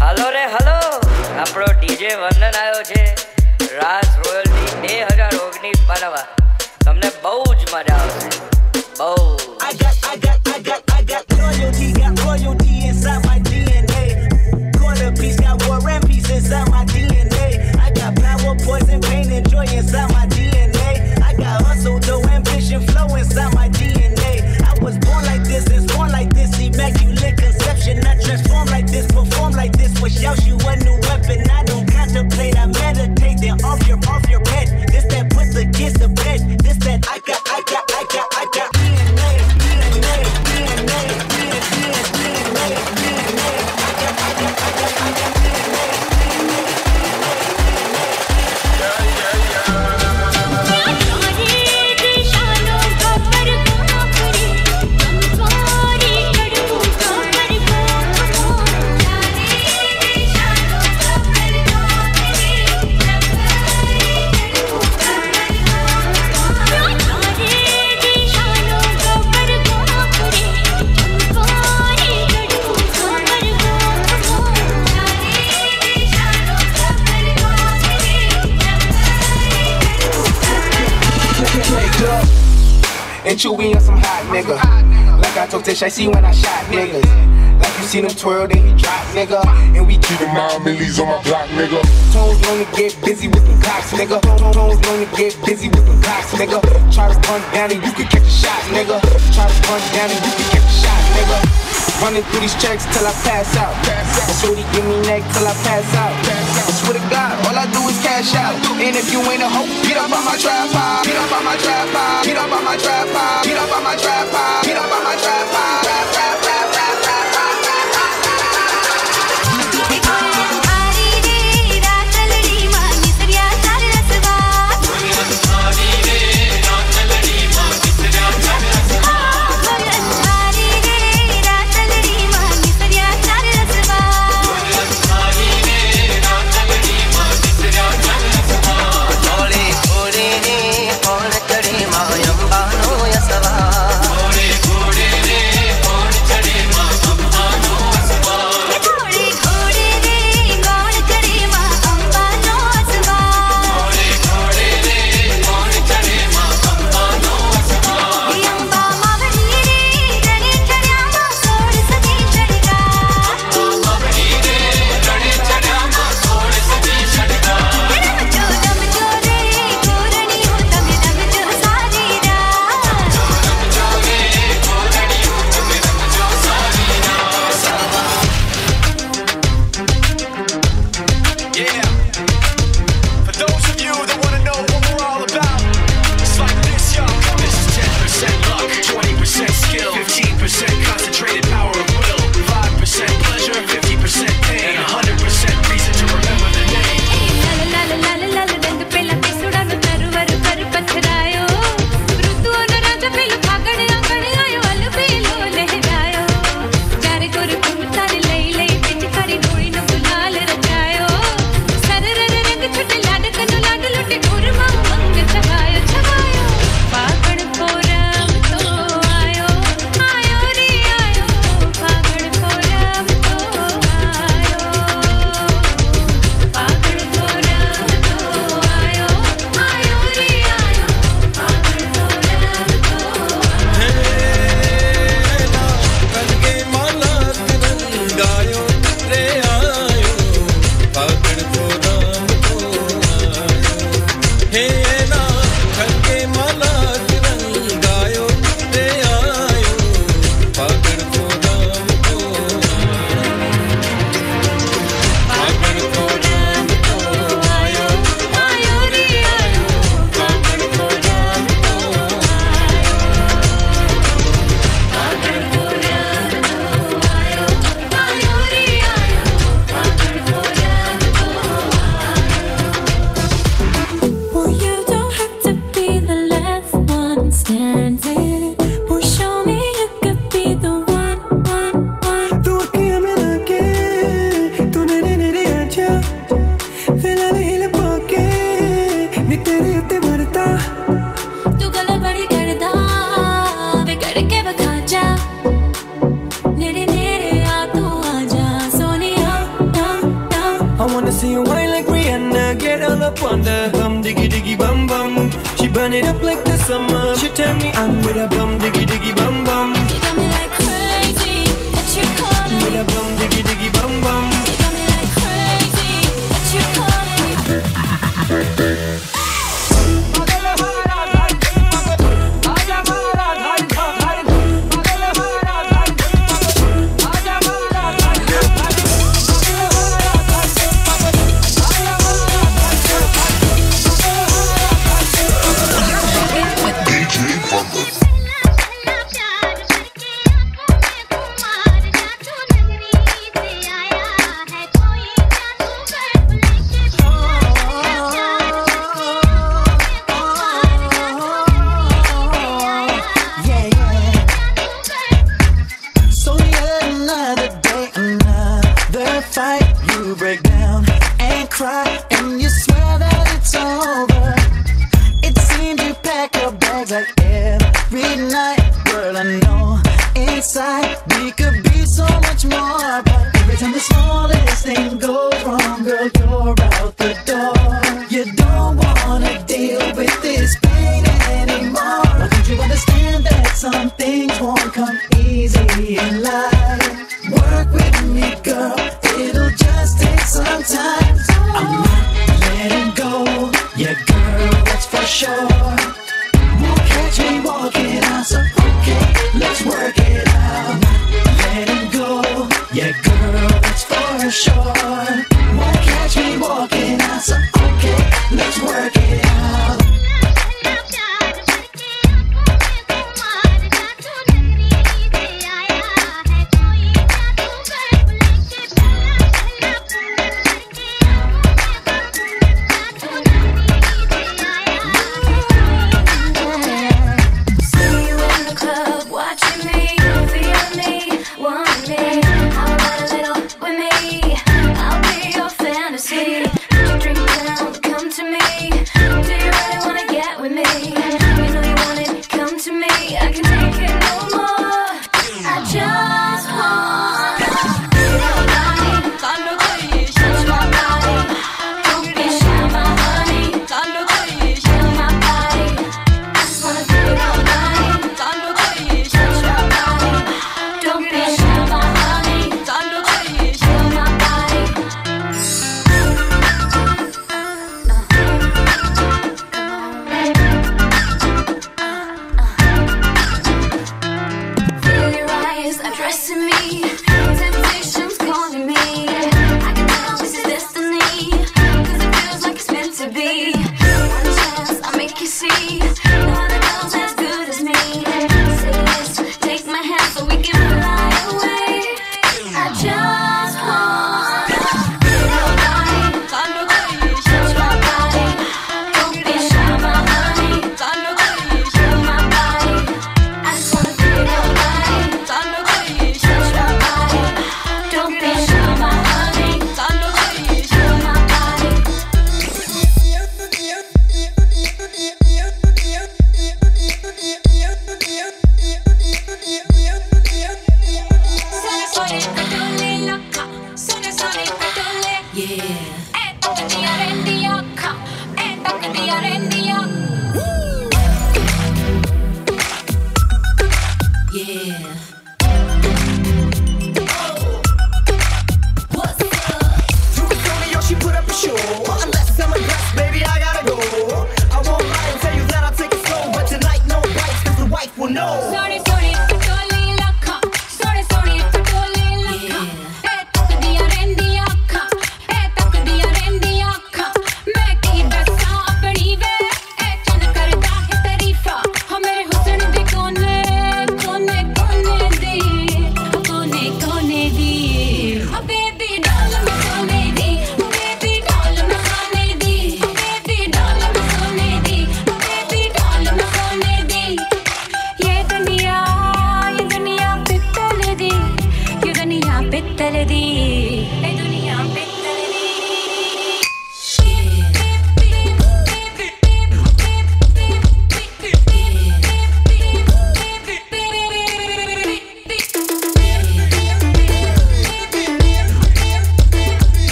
હાલો રે હલો આપણો ડીજે વંદન આવ્યો છે રાસ રોયલ્ટી બે હજાર ઓગણીસ બનાવવા તમને બહુ જ મજા આવશે બહુ I got, I got, I got, I got loyalty, got royalty inside my DNA. Corner piece, got war and peace inside my chewy on some hot nigga. Like I told Tish, I see when I shot niggas. Like you see them twirl, then you drop, nigga. And we keep Keeping my millies on my block, nigga. toes known to get busy with them cops, nigga. Toes known to get busy with them cops, nigga. Try to run down and you can catch a shot, nigga. Try to run down and you can catch a shot, nigga. Running through these checks till I pass out. Shorty give me neck till I pass out. I swear to God, all I do is cash out. And if you ain't a hoe, get up on my tripod. Get up on my tripod. Get up on my tripod. Get up on my tripod. Get up on my tripod. Burn it up like the summer. She tell me on with a bum diggy diggy bum. fight, you break down. too. Won't catch me walking out, so okay, let's work. so we can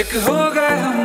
एक हो गए हम